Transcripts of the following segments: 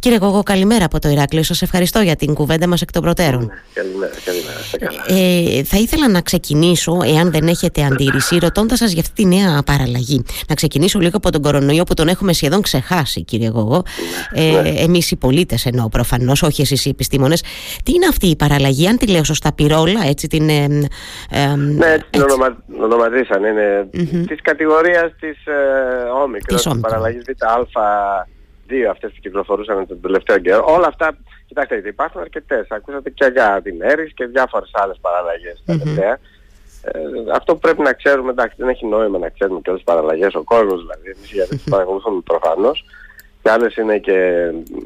Κύριε Κογό, καλημέρα από το Ηράκλειο. Σας ευχαριστώ για την κουβέντα μας εκ των προτέρων. Ναι, καλημέρα, καλημέρα. Ε, θα ήθελα να ξεκινήσω, εάν δεν έχετε αντίρρηση, ρωτώντας σας για αυτή τη νέα παραλλαγή. Να ξεκινήσω λίγο από τον κορονοϊό που τον έχουμε σχεδόν ξεχάσει, κύριε Γογό. Ναι, ε, ναι. Εμείς οι πολίτες εννοώ προφανώς, όχι εσείς οι επιστήμονες. Τι είναι αυτή η παραλλαγή, αν τη λέω σωστά, πυρόλα, έτσι την. Ε, ε, Ναι, έτσι την έτσι. ονομα... ονομαζήσαν. Είναι Μμμ. της κατηγορίας της ε, όμικρον, Της της όμικρον. παραλλαγής β'2 αυτές που κυκλοφορούσαν τον τελευταίο καιρό. Όλα αυτά, κοιτάξτε, υπάρχουν αρκετές. Ακούσατε και για την ΕΡΙΣ και διάφορες άλλες παραλλαγές Μμμ. τελευταία. Ε, αυτό που πρέπει να ξέρουμε, εντάξει, δεν έχει νόημα να ξέρουμε και όλες τις παραλλαγές, ο κόσμος δηλαδή, εμείς γιατί τις παρακολουθούμε προφανώς. Και άλλες είναι και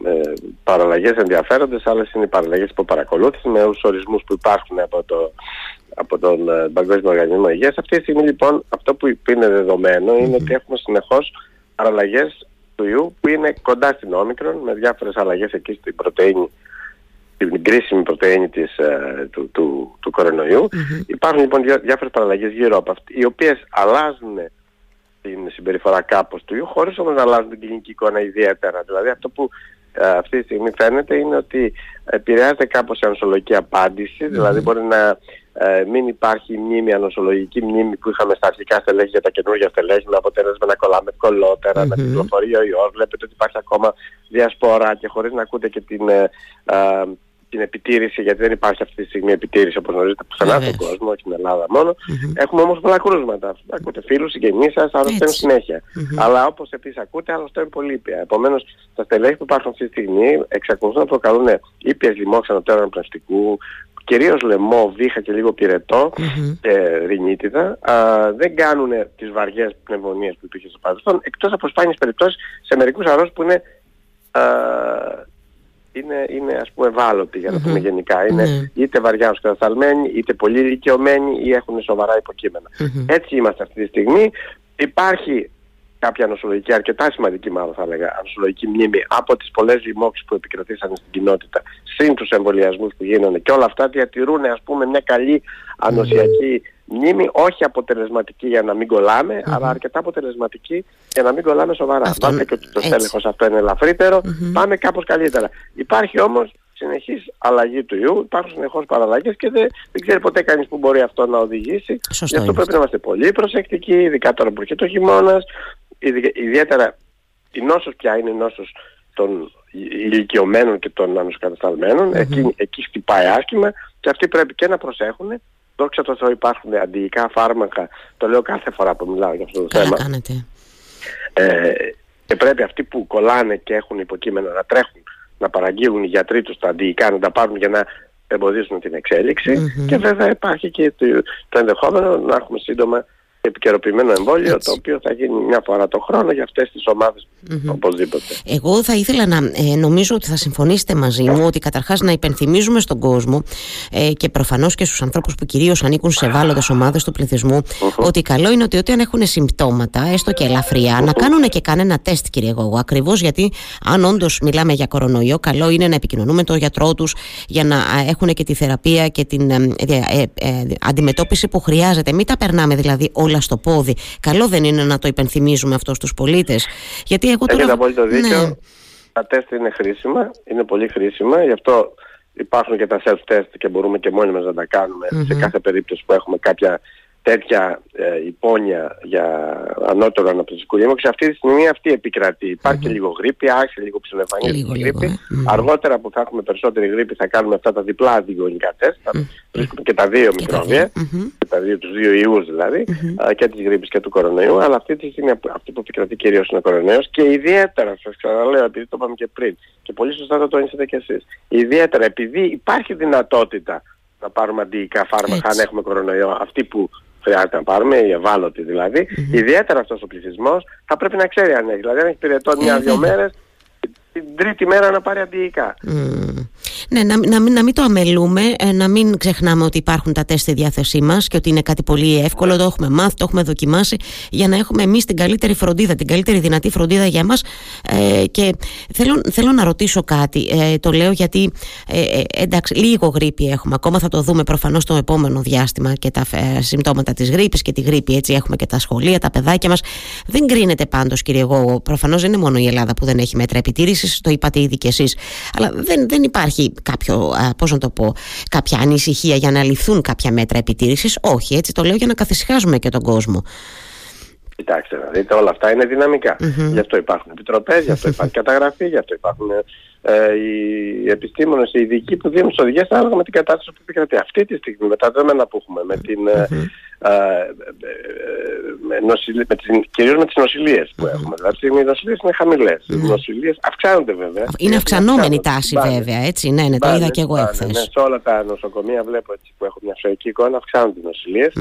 ε, παραλλαγές ενδιαφέροντες, άλλες είναι οι παραλλαγές υποπαρακολούθηση με όλους τους ορισμούς που υπάρχουν από, το, από τον ε, Παγκόσμιο Οργανισμό Υγείας. Αυτή τη στιγμή λοιπόν αυτό που είναι δεδομένο είναι ότι έχουμε συνεχώς παραλλαγές του ιού που είναι κοντά στην όμικρον με διάφορες αλλαγές εκεί στην πρωτεΐνη την κρίσιμη πρωτεΐνη της, ε, του, του, του κορονοϊού. Υπάρχουν λοιπόν διά, διάφορες παραλλαγές γύρω από αυτή, οι οποίες αλλάζουν την συμπεριφορά κάπως του ιού, χωρίς όμως να αλλάζουν την κλινική εικόνα ιδιαίτερα. Δηλαδή αυτό που ε, αυτή τη στιγμή φαίνεται είναι ότι επηρεάζεται κάπως η ανοσολογική απάντηση, δηλαδή μπορεί να ε, μην υπάρχει μνήμη, ανοσολογική μνήμη που είχαμε στα αρχικά στελέχη για τα καινούργια στελέχη με αποτέλεσμα να κολλάμε κολλότερα, να Μμμ. κυκλοφορεί ο ιός, βλέπετε ότι υπάρχει ακόμα διασπορά και χωρίς να ακούτε και την, ε, ε, την επιτήρηση, γιατί δεν υπάρχει αυτή τη στιγμή επιτήρηση όπως γνωρίζετε πουθενά στον Βεβαίως. κόσμο, όχι στην Ελλάδα μόνο. Μμμ. Έχουμε όμως πολλά κρούσματα. Ακούτε φίλους, συγγενείς σας, αρρωσταίνουν Έτσι. συνέχεια. Μμμ. Αλλά όπως επίσης ακούτε, αρρωσταίνουν πολύπια. Επομένως, τα στελέχη που υπάρχουν αυτή τη στιγμή εξακολουθούν να προκαλούν ήπιες λοιμόξανα τέρων πνευστικού, κυρίως λαιμό, βήχα και λίγο πυρετό Μμμ. και ρινίτιδα. Α, δεν κάνουν τις βαριές πνευμονίες που υπήρχε στο παρελθόν, εκτός από σπάνιες περιπτώσεις σε μερικούς αρρώστους που είναι α, είναι, είναι ας πούμε ευάλωτοι για να Μμμ. πούμε γενικά. Είναι Ναι. είτε βαριά οσκατασταλμένοι, είτε πολύ ηλικιωμένοι ή έχουν σοβαρά υποκείμενα. Μμμ. Έτσι είμαστε αυτή τη στιγμή. Υπάρχει κάποια νοσολογική, αρκετά σημαντική μάλλον θα έλεγα, νοσολογική μνήμη από τις πολλές λοιμώξεις που επικρατήσαν στην κοινότητα, συν τους εμβολιασμούς που γίνονται και όλα αυτά διατηρούν ας πούμε μια καλή ανοσιακή μνήμη, όχι αποτελεσματική για να μην κολλάμε, αλλά αρκετά αποτελεσματική για να μην κολλάμε σοβαρά. Αυτό, Πάμε και ότι το έτσι. στέλεχος αυτό είναι ελαφρύτερο, Μμμ. πάμε κάπως καλύτερα. Υπάρχει όμως συνεχής αλλαγή του ιού, υπάρχουν συνεχώς παραλλαγές και δεν, δεν ξέρει ποτέ κανείς που μπορεί αυτό να οδηγήσει. Σωστό Γι' αυτό είναι πρέπει να είμαστε πολύ προσεκτικοί, ειδικά τώρα που έρχεται ο χειμώνας, ειδι- ιδιαίτερα η νόσος πια είναι η νόσος των ηλικιωμένων και των ανοσοκατασταλμένων, εκεί, εκεί χτυπάει άσχημα και αυτοί πρέπει και να προσέχουν. Δόξα τω Θεώ υπάρχουν αντιϊκά φάρμακα, το λέω κάθε φορά που μιλάω για αυτό το Καλά θέμα. κάνετε. Ε, και πρέπει αυτοί που κολλάνε και έχουν υποκείμενα να τρέχουν, να παραγγείλουν οι γιατροί τους τα αντιϊκά, να τα πάρουν για να εμποδίσουν την εξέλιξη. Μμμ. Και βέβαια υπάρχει και το, το ενδεχόμενο να έχουμε σύντομα επικαιροποιημένο εμβόλιο, Έτσι. το οποίο θα γίνει μια φορά το χρόνο για αυτές τις ομάδες Μμμ. οπωσδήποτε. Εγώ θα ήθελα να ε, νομίζω ότι θα συμφωνήσετε μαζί μου ότι καταρχάς να υπενθυμίζουμε στον κόσμο ε, και προφανώς και στους ανθρώπους που κυρίως ανήκουν σε ευάλωτες ομάδες του πληθυσμού ότι καλό είναι ότι όταν έχουν συμπτώματα, έστω και ελαφριά, να κάνουν και κανένα τεστ κύριε Γόγο. Ακριβώς γιατί αν όντως μιλάμε για κορονοϊό, καλό είναι να επικοινωνούμε με τον γιατρό τους για να α, έχουν και τη θεραπεία και την ε, ε, ε, αντιμετώπιση που χρειάζεται. Μην τα περνάμε δηλαδή όλα στο πόδι. Καλό δεν είναι να το υπενθυμίζουμε αυτό στους πολίτες. Γιατί εγώ τώρα... Έχετε απόλυτο δίκιο. Ναι. Τα τεστ είναι χρήσιμα, είναι πολύ χρήσιμα, γι' αυτό υπάρχουν και τα self-test και μπορούμε και μόνοι μας να τα κάνουμε σε Μμμ. κάθε περίπτωση που έχουμε κάποια τέτοια ε, υπόνοια για ανώτερο αναπτυξιακό λίμωξη. Αυτή τη στιγμή αυτή επικρατεί. Υπάρχει και λίγο γρήπη, άρχισε λίγο ψηλοεμφανίζεται Λίγο, η λίγο, γρήπη. ε. Μμμ. Αργότερα που θα έχουμε περισσότερη γρήπη θα κάνουμε αυτά τα διπλά αντιγονικά τεστ. Θα βρίσκουμε και τα δύο Και τα μικρόβια δύο. Μμμ. και τα δύο, τους δύο ιούς δηλαδή, α, και της γρήπης και του κορονοϊού, αλλά αυτή τη στιγμή απ- αυτή που επικρατεί κυρίως είναι ο κορονοϊός και ιδιαίτερα, σας ξαναλέω, επειδή το είπαμε και πριν, και πολύ σωστά το τόνισατε κι εσείς, ιδιαίτερα επειδή υπάρχει δυνατότητα να πάρουμε αντιϊκά φάρμακα Έτσι. αν έχουμε κορονοϊό, αυτοί που χρειάζεται να πάρουμε, οι ευάλωτοι δηλαδή, ιδιαίτερα αυτός ο πληθυσμός θα πρέπει να ξέρει αν έχει. Δηλαδή αν έχει πυρετό Ε, μια-δυο βέβαια. μέρες, την τρίτη μέρα να πάρει αντιϊκά. Μμμ. Ναι, να, να, να μην το αμελούμε, ε, να μην ξεχνάμε ότι υπάρχουν τα τεστ στη διάθεσή μας και ότι είναι κάτι πολύ εύκολο. Το έχουμε μάθει, το έχουμε δοκιμάσει για να έχουμε εμείς την καλύτερη φροντίδα, την καλύτερη δυνατή φροντίδα για μας. Ε, και θέλω, θέλω να ρωτήσω κάτι. Ε, το λέω γιατί ε, ε, εντάξει, λίγο γρήπη έχουμε. Ακόμα θα το δούμε προφανώς το επόμενο διάστημα και τα ε, συμπτώματα της γρήπης και τη γρήπη. Έτσι έχουμε και τα σχολεία, τα παιδάκια μας. Δεν κρίνεται πάντως, κύριε εγώ. Προφανώς δεν είναι μόνο η Ελλάδα που δεν έχει μέτρα επιτήρησης, το είπατε ήδη κι εσείς. Αλλά δεν, δεν υπάρχει κάποιο, πώς να το πω, κάποια ανησυχία για να ληφθούν κάποια μέτρα επιτήρησης. Όχι, έτσι το λέω για να καθησυχάζουμε και τον κόσμο. Κοιτάξτε, να δείτε, όλα αυτά είναι δυναμικά. Mm-hmm. Γι' αυτό υπάρχουν επιτροπές, γι' αυτό υπάρχει καταγραφή, γι' αυτό υπάρχουν ε, οι επιστήμονες, οι ειδικοί που δίνουν τι οδηγίε ανάλογα με την κατάσταση που επικρατεί. Αυτή τη στιγμή, με τα δεδομένα που έχουμε, με την. Mm-hmm. Ε, με νοσηλ... με τις, κυρίως με τις νοσηλίες που έχουμε. Δηλαδή οι νοσηλίες είναι χαμηλές. Οι νοσηλίες αυξάνονται βέβαια. Είναι αυξανόμενη τάση βέβαια, έτσι. Ναι, ναι, το είδα και εγώ εχθές. Ναι, σε όλα τα νοσοκομεία βλέπω έτσι που έχω μια σοϊκή εικόνα αυξάνονται οι νοσηλίες.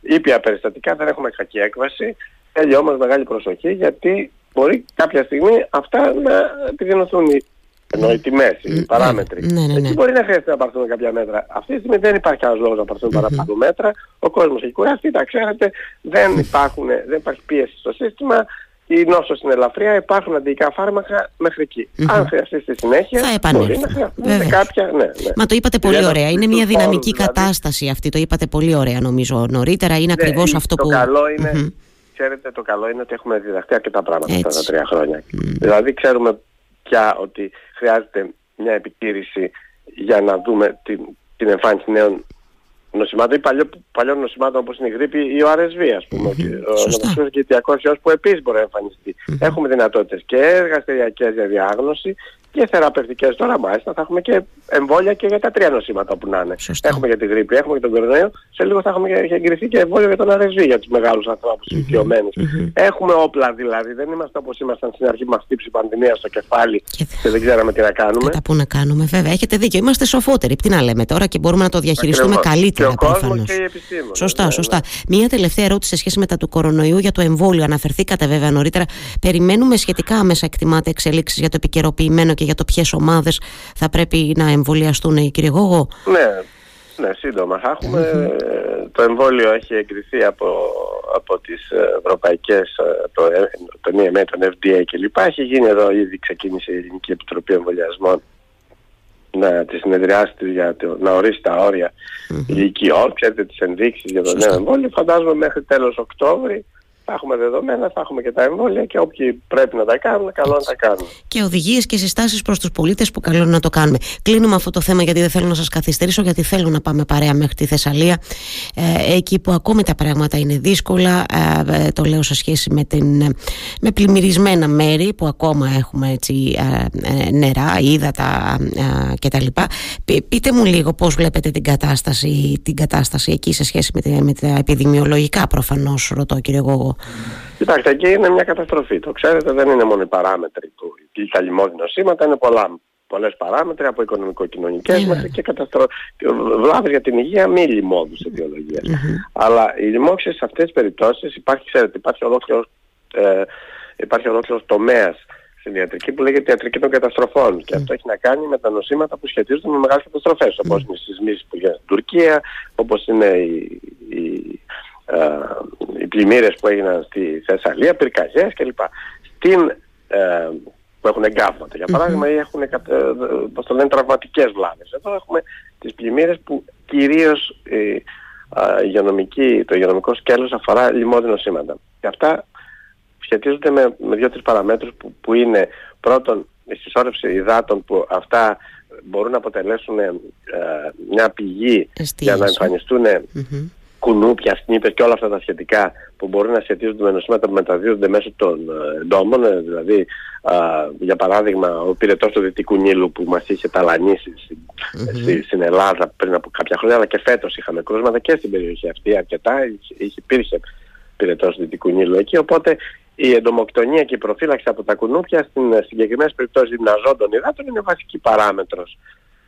Ήπια περιστατικά δεν έχουμε κακή έκβαση. Θέλει όμως μεγάλη προσοχή γιατί μπορεί κάποια στιγμή αυτά να επιδεινωθούν ενώ οι τιμέ, οι παράμετροι. Ναι, ναι, ναι. Εκεί μπορεί να χρειάζεται να πάρθουν κάποια μέτρα. Αυτή τη στιγμή δεν υπάρχει άλλος λόγος να πάρθουν παραπάνω μέτρα. Ο κόσμος έχει κουραστεί, τα ξέρετε. Δεν, υπάρχουν, δεν υπάρχει πίεση στο σύστημα. Η νόσο είναι ελαφριά, υπάρχουν αντιοικά φάρμακα μέχρι εκεί. Αν χρειαστεί στη συνέχεια, θα επανέλθει. Κάποια, ναι, ναι. Μα το είπατε πολύ ωραία. Είναι μια δυναμική δηλαδή. κατάσταση αυτή. Το είπατε πολύ ωραία νομίζω νωρίτερα. Είναι ναι, ακριβώς αυτό το που. Καλό είναι, Ξέρετε, το καλό είναι ότι έχουμε διδαχθεί αρκετά πράγματα αυτά τα τρία χρόνια. Δηλαδή, ξέρουμε πια ότι χρειάζεται μια επιτήρηση για να δούμε την, την εμφάνιση νέων νοσημάτων ή παλιό, παλιών νοσημάτων όπως είναι η γρήπη ή ο RSV ας πούμε, mm-hmm. ο νοσημάτων και ιός που επίσης μπορεί να εμφανιστεί. Mm-hmm. Έχουμε δυνατότητες και εργαστηριακές για διάγνωση και θεραπευτικές τώρα μάλιστα θα έχουμε και εμβόλια και για τα τρία νοσήματα που να είναι. Σωστά. Έχουμε για τη γρήπη, έχουμε για τον κορονοϊό, σε λίγο θα έχουμε και, εγκριθεί και εμβόλιο για τον RSV για τους μεγάλους ανθρώπους mm-hmm. ηλικιωμένους. Mm-hmm. Έχουμε όπλα δηλαδή, δεν είμαστε όπως ήμασταν στην αρχή που μας χτύψει η πανδημία στο κεφάλι και, και δεν ξέραμε τι να κάνουμε. τα που να κάνουμε βέβαια, έχετε δίκιο, είμαστε σοφότεροι, τι να λέμε τώρα και μπορούμε να το διαχειριστούμε Ακριβώς. καλύτερα προφανώς. Και οι Σωστά, ναι, σωστά. Ναι. Μία τελευταία ερώτηση σε σχέση με τα του κορονοϊού για το εμβόλιο, αναφερθήκατε βέβαια νωρίτερα. Περιμένουμε σχετικά άμεσα εκτιμάται εξελίξεις για το επικαιροποιημένο και για το ποιες ομάδες θα πρέπει να εμβολιαστούν, κύριε Γόγο; Ναι, ναι, σύντομα θα εχουμε Το εμβόλιο έχει εγκριθεί από, από τις ευρωπαϊκές, το, το EMA, τον FDA κλπ. Έχει γίνει εδώ ήδη ξεκίνησε η Ελληνική Επιτροπή Εμβολιασμών να τη συνεδριάσει για το, να ορίσει τα όρια mm-hmm. ηλικιών, ξέρετε τις ενδείξεις για το νέο εμβόλιο. Φαντάζομαι μέχρι τέλος Οκτώβρη θα έχουμε δεδομένα, θα έχουμε και τα εμβόλια και όποιοι πρέπει να τα κάνουν, καλό να τα κάνουν. Και οδηγίες και συστάσεις προς τους πολίτες που καλό να το κάνουμε. Κλείνουμε αυτό το θέμα γιατί δεν θέλω να σας καθυστερήσω, γιατί θέλω να πάμε παρέα μέχρι τη Θεσσαλία. Ε, εκεί που ακόμη τα πράγματα είναι δύσκολα. Ε, ε το λέω σε σχέση με, την, με πλημμυρισμένα μέρη που ακόμα έχουμε έτσι, ε, ε νερά, ύδατα ε, κτλ. Πείτε μου λίγο πώς βλέπετε την κατάσταση, την κατάσταση εκεί σε σχέση με, με τα επιδημιολογικά προφανώς, ρωτώ κύριε Γόγο. Κοιτάξτε, εκεί είναι μια καταστροφή. Το ξέρετε, δεν είναι μόνο οι παράμετροι του. Τα λιμόδια σήματα είναι πολλά, πολλές παράμετροι από οικονομικο-κοινωνικές yeah. μέχρι και καταστρο... βλάβες για την υγεία μη λιμόδους αιτιολογίας. Mm-hmm. Αλλά οι λοιμώξεις σε αυτές τις περιπτώσεις υπάρχει, ξέρετε, υπάρχει ολόκληρος, ε, υπάρχει ολόκληρος τομέας στην ιατρική που λέγεται ιατρική των καταστροφών. Και αυτό έχει να κάνει με τα νοσήματα που σχετίζονται με μεγάλες καταστροφές, όπως είναι οι σεισμοί που γίνονται στην Τουρκία, όπως είναι οι, οι ε, οι πλημμύρες που έγιναν στη Θεσσαλία, πυρκαγιές κλπ. Στην, ε, που έχουν εγκάβματα για παράδειγμα ή έχουν ε, πώς το λένε, τραυματικές βλάβες. Εδώ έχουμε τις πλημμύρες που κυρίως η, υγειονομική, το υγειονομικό σκέλος αφορά λιμόδι νοσήματα. Και αυτά σχετίζονται με, με δύο-τρεις παραμέτρους που, που είναι πρώτον η συσσόρευση υδάτων που αυτά μπορούν να αποτελέσουν ε, μια πηγή για να εμφανιστούν κουνούπια, σνίπες και όλα αυτά τα σχετικά που μπορούν να σχετίζονται με νοσήματα που μεταδίδονται μέσω των εντόμων, ε, δηλαδή για παράδειγμα ο πυρετός του Δυτικού Νείλου που μας είχε ταλανίσει στη, στην Ελλάδα πριν από κάποια χρόνια, αλλά και φέτος είχαμε κρούσματα και στην περιοχή αυτή αρκετά, είχε, υπήρχε πυρετός του Δυτικού Νείλου εκεί, οπότε η εντομοκτονία και η προφύλαξη από τα κουνούπια στην συγκεκριμένη περιπτώση γυμναζόντων υδάτων είναι βασική παράμετρος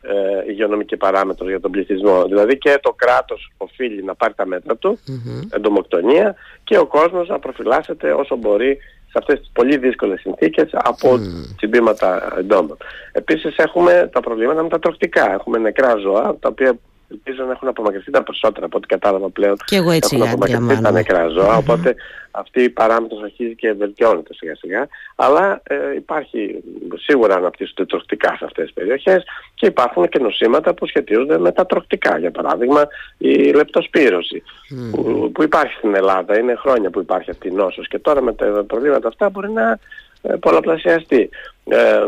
ε, υγειονομική παράμετρο για τον πληθυσμό. Δηλαδή και το κράτος οφείλει να πάρει τα μέτρα του, mm εντομοκτονία, και ο κόσμος να προφυλάσσεται όσο μπορεί σε αυτές τις πολύ δύσκολες συνθήκες από mm. τσιμπήματα εντόμων. Επίσης έχουμε τα προβλήματα με τα τροκτικά. Έχουμε νεκρά ζώα τα οποία ελπίζω να έχουν απομακρυνθεί τα περισσότερα από ό,τι κατάλαβα πλέον. Και εγώ έτσι έχουν απομακρυνθεί τα νεκρά ζώα, οπότε αυτή η παράμετρος αρχίζει και βελτιώνεται σιγά σιγά. Αλλά ε, υπάρχει σίγουρα αναπτύσσονται τροκτικά σε αυτές τις περιοχές και υπάρχουν και νοσήματα που σχετίζονται με τα τροκτικά. Για παράδειγμα η λεπτοσπύρωση που, που, υπάρχει στην Ελλάδα. Είναι χρόνια που υπάρχει αυτή η νόσος και τώρα με τα προβλήματα αυτά μπορεί να ε, πολλαπλασιαστεί. Ε,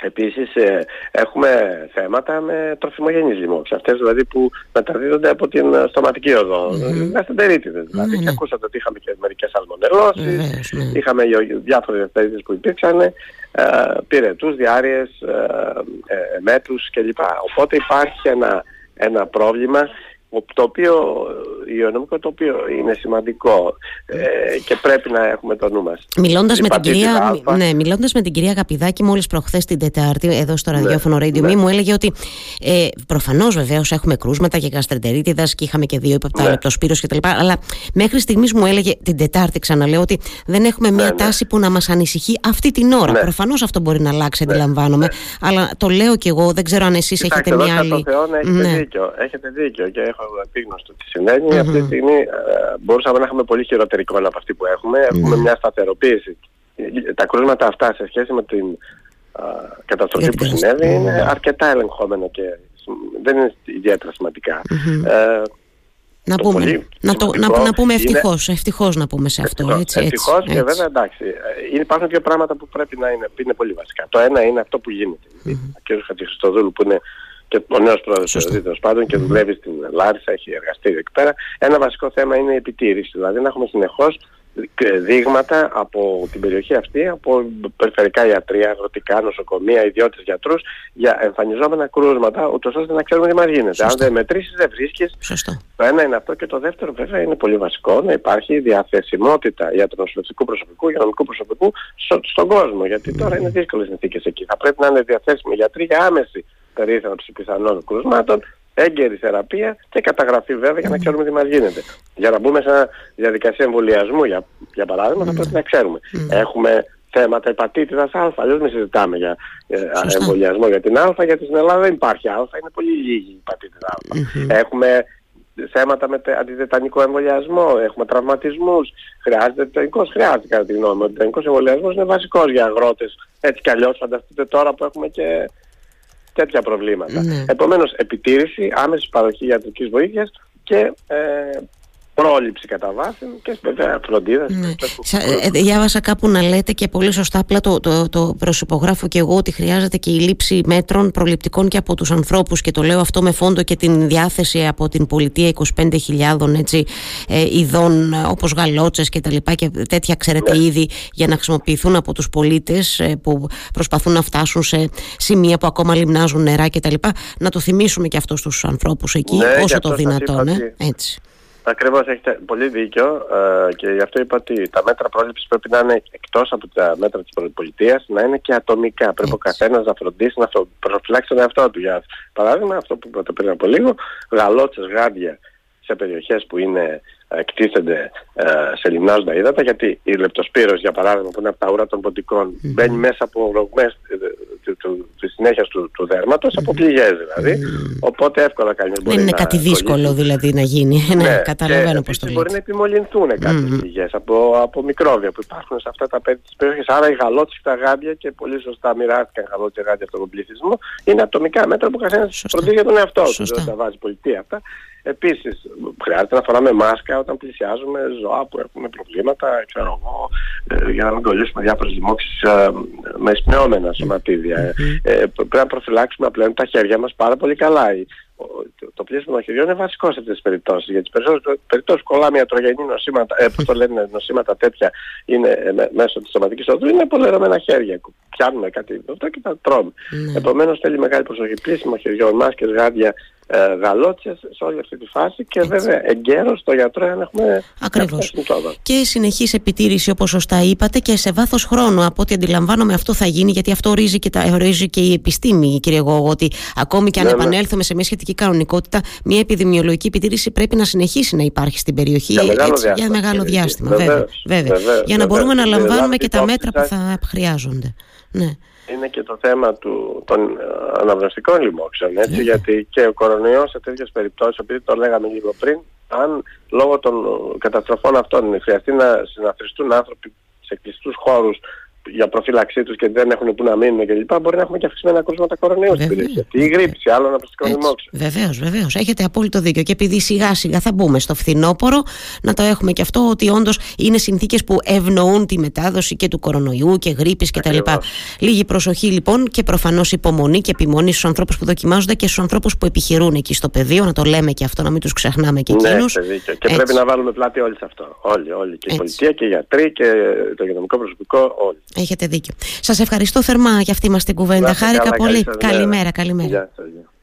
Επίσης ε, έχουμε θέματα με τροφιμογενείς λοιμώξεις, αυτές δηλαδή που μεταδίδονται από την ε, στοματική οδό, mm-hmm. γαστεντερίτιδες δηλαδή. Mm-hmm. Και ακούσατε ότι είχαμε και μερικές αλμονελώσεις, mm-hmm. είχαμε διάφορες δευτερίτιδες που υπήρξαν, ε, πυρετούς, διάρειες, ε, ε, μέτους κλπ. Οπότε υπάρχει ένα, ένα πρόβλημα το οποίο υγειονομικό το οποίο είναι σημαντικό ε, και πρέπει να έχουμε το νου μας. Μιλώντας, με την, κυρία, ναι, μιλώντας με την κυρία Γαπηδάκη μόλις προχθές την Τετάρτη εδώ στο ναι, ραδιόφωνο Radio ναι. μου έλεγε ότι ε, προφανώς βεβαίως έχουμε κρούσματα και γαστρεντερίτιδας και είχαμε και δύο υποπτά ναι. λεπτοσπύρος κτλ. Αλλά μέχρι στιγμής μου έλεγε την Τετάρτη ξαναλέω ότι δεν έχουμε μια ναι, ναι. τάση που να μας ανησυχεί αυτή την ώρα. Ναι. Προφανώς αυτό μπορεί να αλλάξει αντιλαμβάνομαι. Αλλά το λέω κι εγώ, δεν ξέρω αν εσείς έχετε μια άλλη... Θεό, έχετε, δίκιο, έχετε δίκιο και έχω επίγνωστο τι συμβαίνει. Mm-hmm. Αυτή τη στιγμή ε, μπορούσαμε να έχουμε πολύ χειρότερη εικόνα από αυτή που έχουμε. Mm-hmm. Έχουμε μια σταθεροποίηση. Τα κρούσματα αυτά σε σχέση με την α, καταστροφή που συνέβη mm-hmm. είναι αρκετά ελεγχόμενα και δεν είναι ιδιαίτερα σημαντικά. Mm-hmm. Ε, να πούμε, να, το, να, να πούμε ευτυχώς, είναι... ευτυχώς να πούμε σε αυτό. Ευτυχώς, έτσι, ευτυχώς έτσι, και βέβαια εντάξει. Ε, υπάρχουν δύο πράγματα που πρέπει να είναι, είναι πολύ βασικά. Το ένα είναι αυτό που γίνεται. Mm-hmm. Ο κ. Χατζηχρηστοδούλου που είναι και ο νέος πρόεδρος τέλο πάντων και δουλεύει στην Λάρισα, έχει εργαστεί εκεί πέρα. Ένα βασικό θέμα είναι η επιτήρηση, δηλαδή να έχουμε συνεχώς δείγματα από την περιοχή αυτή, από περιφερικά ιατρία, αγροτικά, νοσοκομεία, ιδιώτες γιατρούς για εμφανιζόμενα κρούσματα, ούτως ώστε να ξέρουμε τι μας γίνεται. Αν δεν μετρήσεις δεν βρίσκεις. Σωστό. Το ένα είναι αυτό και το δεύτερο βέβαια είναι πολύ βασικό να υπάρχει διαθεσιμότητα για το νοσηλευτικού προσωπικού, υγειονομικού προσωπικού στον κόσμο. Γιατί τώρα είναι δύσκολες συνθήκες εκεί. Θα πρέπει να είναι διαθέσιμοι γιατροί για άμεση περίθαλψη πιθανών κρούσματων, έγκαιρη θεραπεία και καταγραφή βέβαια για να ξέρουμε τι μας γίνεται. Για να μπούμε σε μια διαδικασία εμβολιασμού για, για παράδειγμα θα πρέπει να ξέρουμε. Έχουμε θέματα υπατήτητας α, αλλιώς μην συζητάμε για ε, εμβολιασμό για την α, γιατί στην Ελλάδα δεν υπάρχει α, είναι πολύ λίγη η υπατήτητα α. Έχουμε θέματα με αντιδετανικό εμβολιασμό, έχουμε τραυματισμούς, χρειάζεται τετανικός, χρειάζεται κατά τη γνώμη μου. Ο τετανικός εμβολιασμός είναι βασικός για αγρότες, έτσι κι αλλιώς φανταστείτε τώρα που έχουμε και τέτοια προβλήματα. Ναι. Επομένως, επιτήρηση, άμεση παροχή ιατρικής βοήθειας και ε, πρόληψη κατά βάση και βέβαια φροντίδα. Ναι. Ε, ε, διάβασα κάπου να λέτε και πολύ σωστά, απλά το, το, το προσυπογράφω και εγώ ότι χρειάζεται και η λήψη μέτρων προληπτικών και από τους ανθρώπους και το λέω αυτό με φόντο και την διάθεση από την πολιτεία 25.000 έτσι, ε, ειδών όπως γαλότσες και τα λοιπά και τέτοια ξέρετε ναι. ήδη για να χρησιμοποιηθούν από τους πολίτες ε, που προσπαθούν να φτάσουν σε σημεία που ακόμα λιμνάζουν νερά και τα λοιπά να το θυμίσουμε και αυτό στους ανθρώπους εκεί ναι, όσο το δυνατόν. Ε, έτσι. Ακριβώς έχετε πολύ δίκιο ε, και γι' αυτό είπα ότι τα μέτρα πρόληψης πρέπει να είναι εκτός από τα μέτρα της πολιτείας να είναι και ατομικά. Πρέπει ο καθένας να φροντίσει να προφυλάξει τον εαυτό του. Για παράδειγμα αυτό που είπατε πριν από λίγο, γαλότσες, γάντια σε περιοχές που είναι εκτίθενται ε, σε λιμνάζοντα ύδατα γιατί η λεπτοσπύρος για παράδειγμα που είναι από τα ουρά των ποντικών μπαίνει μέσα από ρογμές της συνέχειας του, του δέρματος από πληγές δηλαδή. Οπότε εύκολα κανείς μπορεί Δεν είναι κάτι δύσκολο δηλαδή να γίνει ναι, ναι καταλαβαίνω πώς το λέτε. μπορεί να επιμολυνθούν κάποιες πληγές από, από μικρόβια που υπάρχουν σε αυτά τα πέντε περιοχές άρα οι γαλότες και τα γάντια και πολύ σωστά μοιράστηκαν γαλότες και γάντια στον πληθυσμό είναι ατομικά μέτρα που καθένας φροντίζει για τον εαυτό του. Δεν τα βάζει πολιτεία αυτά Επίσης, χρειάζεται να φοράμε μάσκα όταν πλησιάζουμε ζώα που έχουν προβλήματα, ξέρω εγώ, ε, για να μην κολλήσουμε διάφορες λοιμώξεις ε, με εισπνεώμενα σωματίδια. Ε, πρέπει να προφυλάξουμε απλά τα χέρια μας πάρα πολύ καλά. Το, το πλήσιμο των χεριών είναι βασικό σε αυτές τις περιπτώσεις. Γιατί τις περισσότερες περιπτώσεις κολλάμε ιατρογενή νοσήματα, ε, πώς το λένε, νοσήματα τέτοια είναι ε, μέσω της σωματικής οδού, είναι πολερωμένα χέρια. Πιάνουμε κάτι αυτό και τα τρώμε. Mm. Επομένως θέλει μεγάλη προσοχή. Πλήσιμο χεριών, μάσκες, γάντια, ε, γαλότσες σε όλη αυτή τη φάση και Έτσι. βέβαια εγκαίρως στο γιατρό αν έχουμε Ακριβώς. Και συνεχής επιτήρηση όπως σωστά είπατε και σε βάθος χρόνου από ό,τι αντιλαμβάνομαι αυτό θα γίνει γιατί αυτό ορίζει και, τα, ορίζει και η επιστήμη κύριε Γόγο ότι ακόμη και αν ναι, ναι. επανέλθουμε σε μια σχετική κανονικότητα μια επιδημιολογική επιτήρηση πρέπει να συνεχίσει να υπάρχει στην περιοχή για μεγάλο έτσι, διάστημα, για μεγάλο διάστημα βέβαια, βέβαια, για να μπορούμε να λαμβάνουμε και τα μέτρα που θα χρειάζονται. Ναι είναι και το θέμα του, των ε, αναπνευστικών λοιμόξεων, έτσι, ναι. γιατί και ο κορονοϊός σε τέτοιες περιπτώσεις, επειδή το λέγαμε λίγο πριν, αν λόγω των καταστροφών αυτών χρειαστεί να συναθριστούν άνθρωποι σε κλειστούς χώρους για προφύλαξή τους και δεν έχουν που να μείνουν κλπ. Μπορεί να έχουμε και αυξημένα κρούσματα κορονοϊού στην περιοχή. Ή γρήψη, άλλο αναπνευστικό λοιμόξιο. Βεβαίως, βεβαίως. Έχετε απόλυτο δίκιο. Και επειδή σιγά σιγά θα μπούμε στο φθινόπωρο, να το έχουμε και αυτό ότι όντως είναι συνθήκες που ευνοούν τη μετάδοση και του κορονοϊού και γρήπης κτλ. Λίγη προσοχή λοιπόν και προφανώς υπομονή και επιμονή στους ανθρώπους που δοκιμάζονται και στους ανθρώπους που επιχειρούν εκεί στο πεδίο. Να το λέμε και αυτό, να μην τους ξεχνάμε και εκείνους. Ναι, και πρέπει να βάλουμε πλάτη όλοι σε αυτό. Όλοι, όλοι. Και η πολιτεία και οι γιατροί και το υγειονομικό προσωπικό, όλοι. Έχετε δίκιο. Σας ευχαριστώ θερμά για αυτή μας την κουβέντα. Χάρηκα πολύ. Καλημέρα, καλημέρα.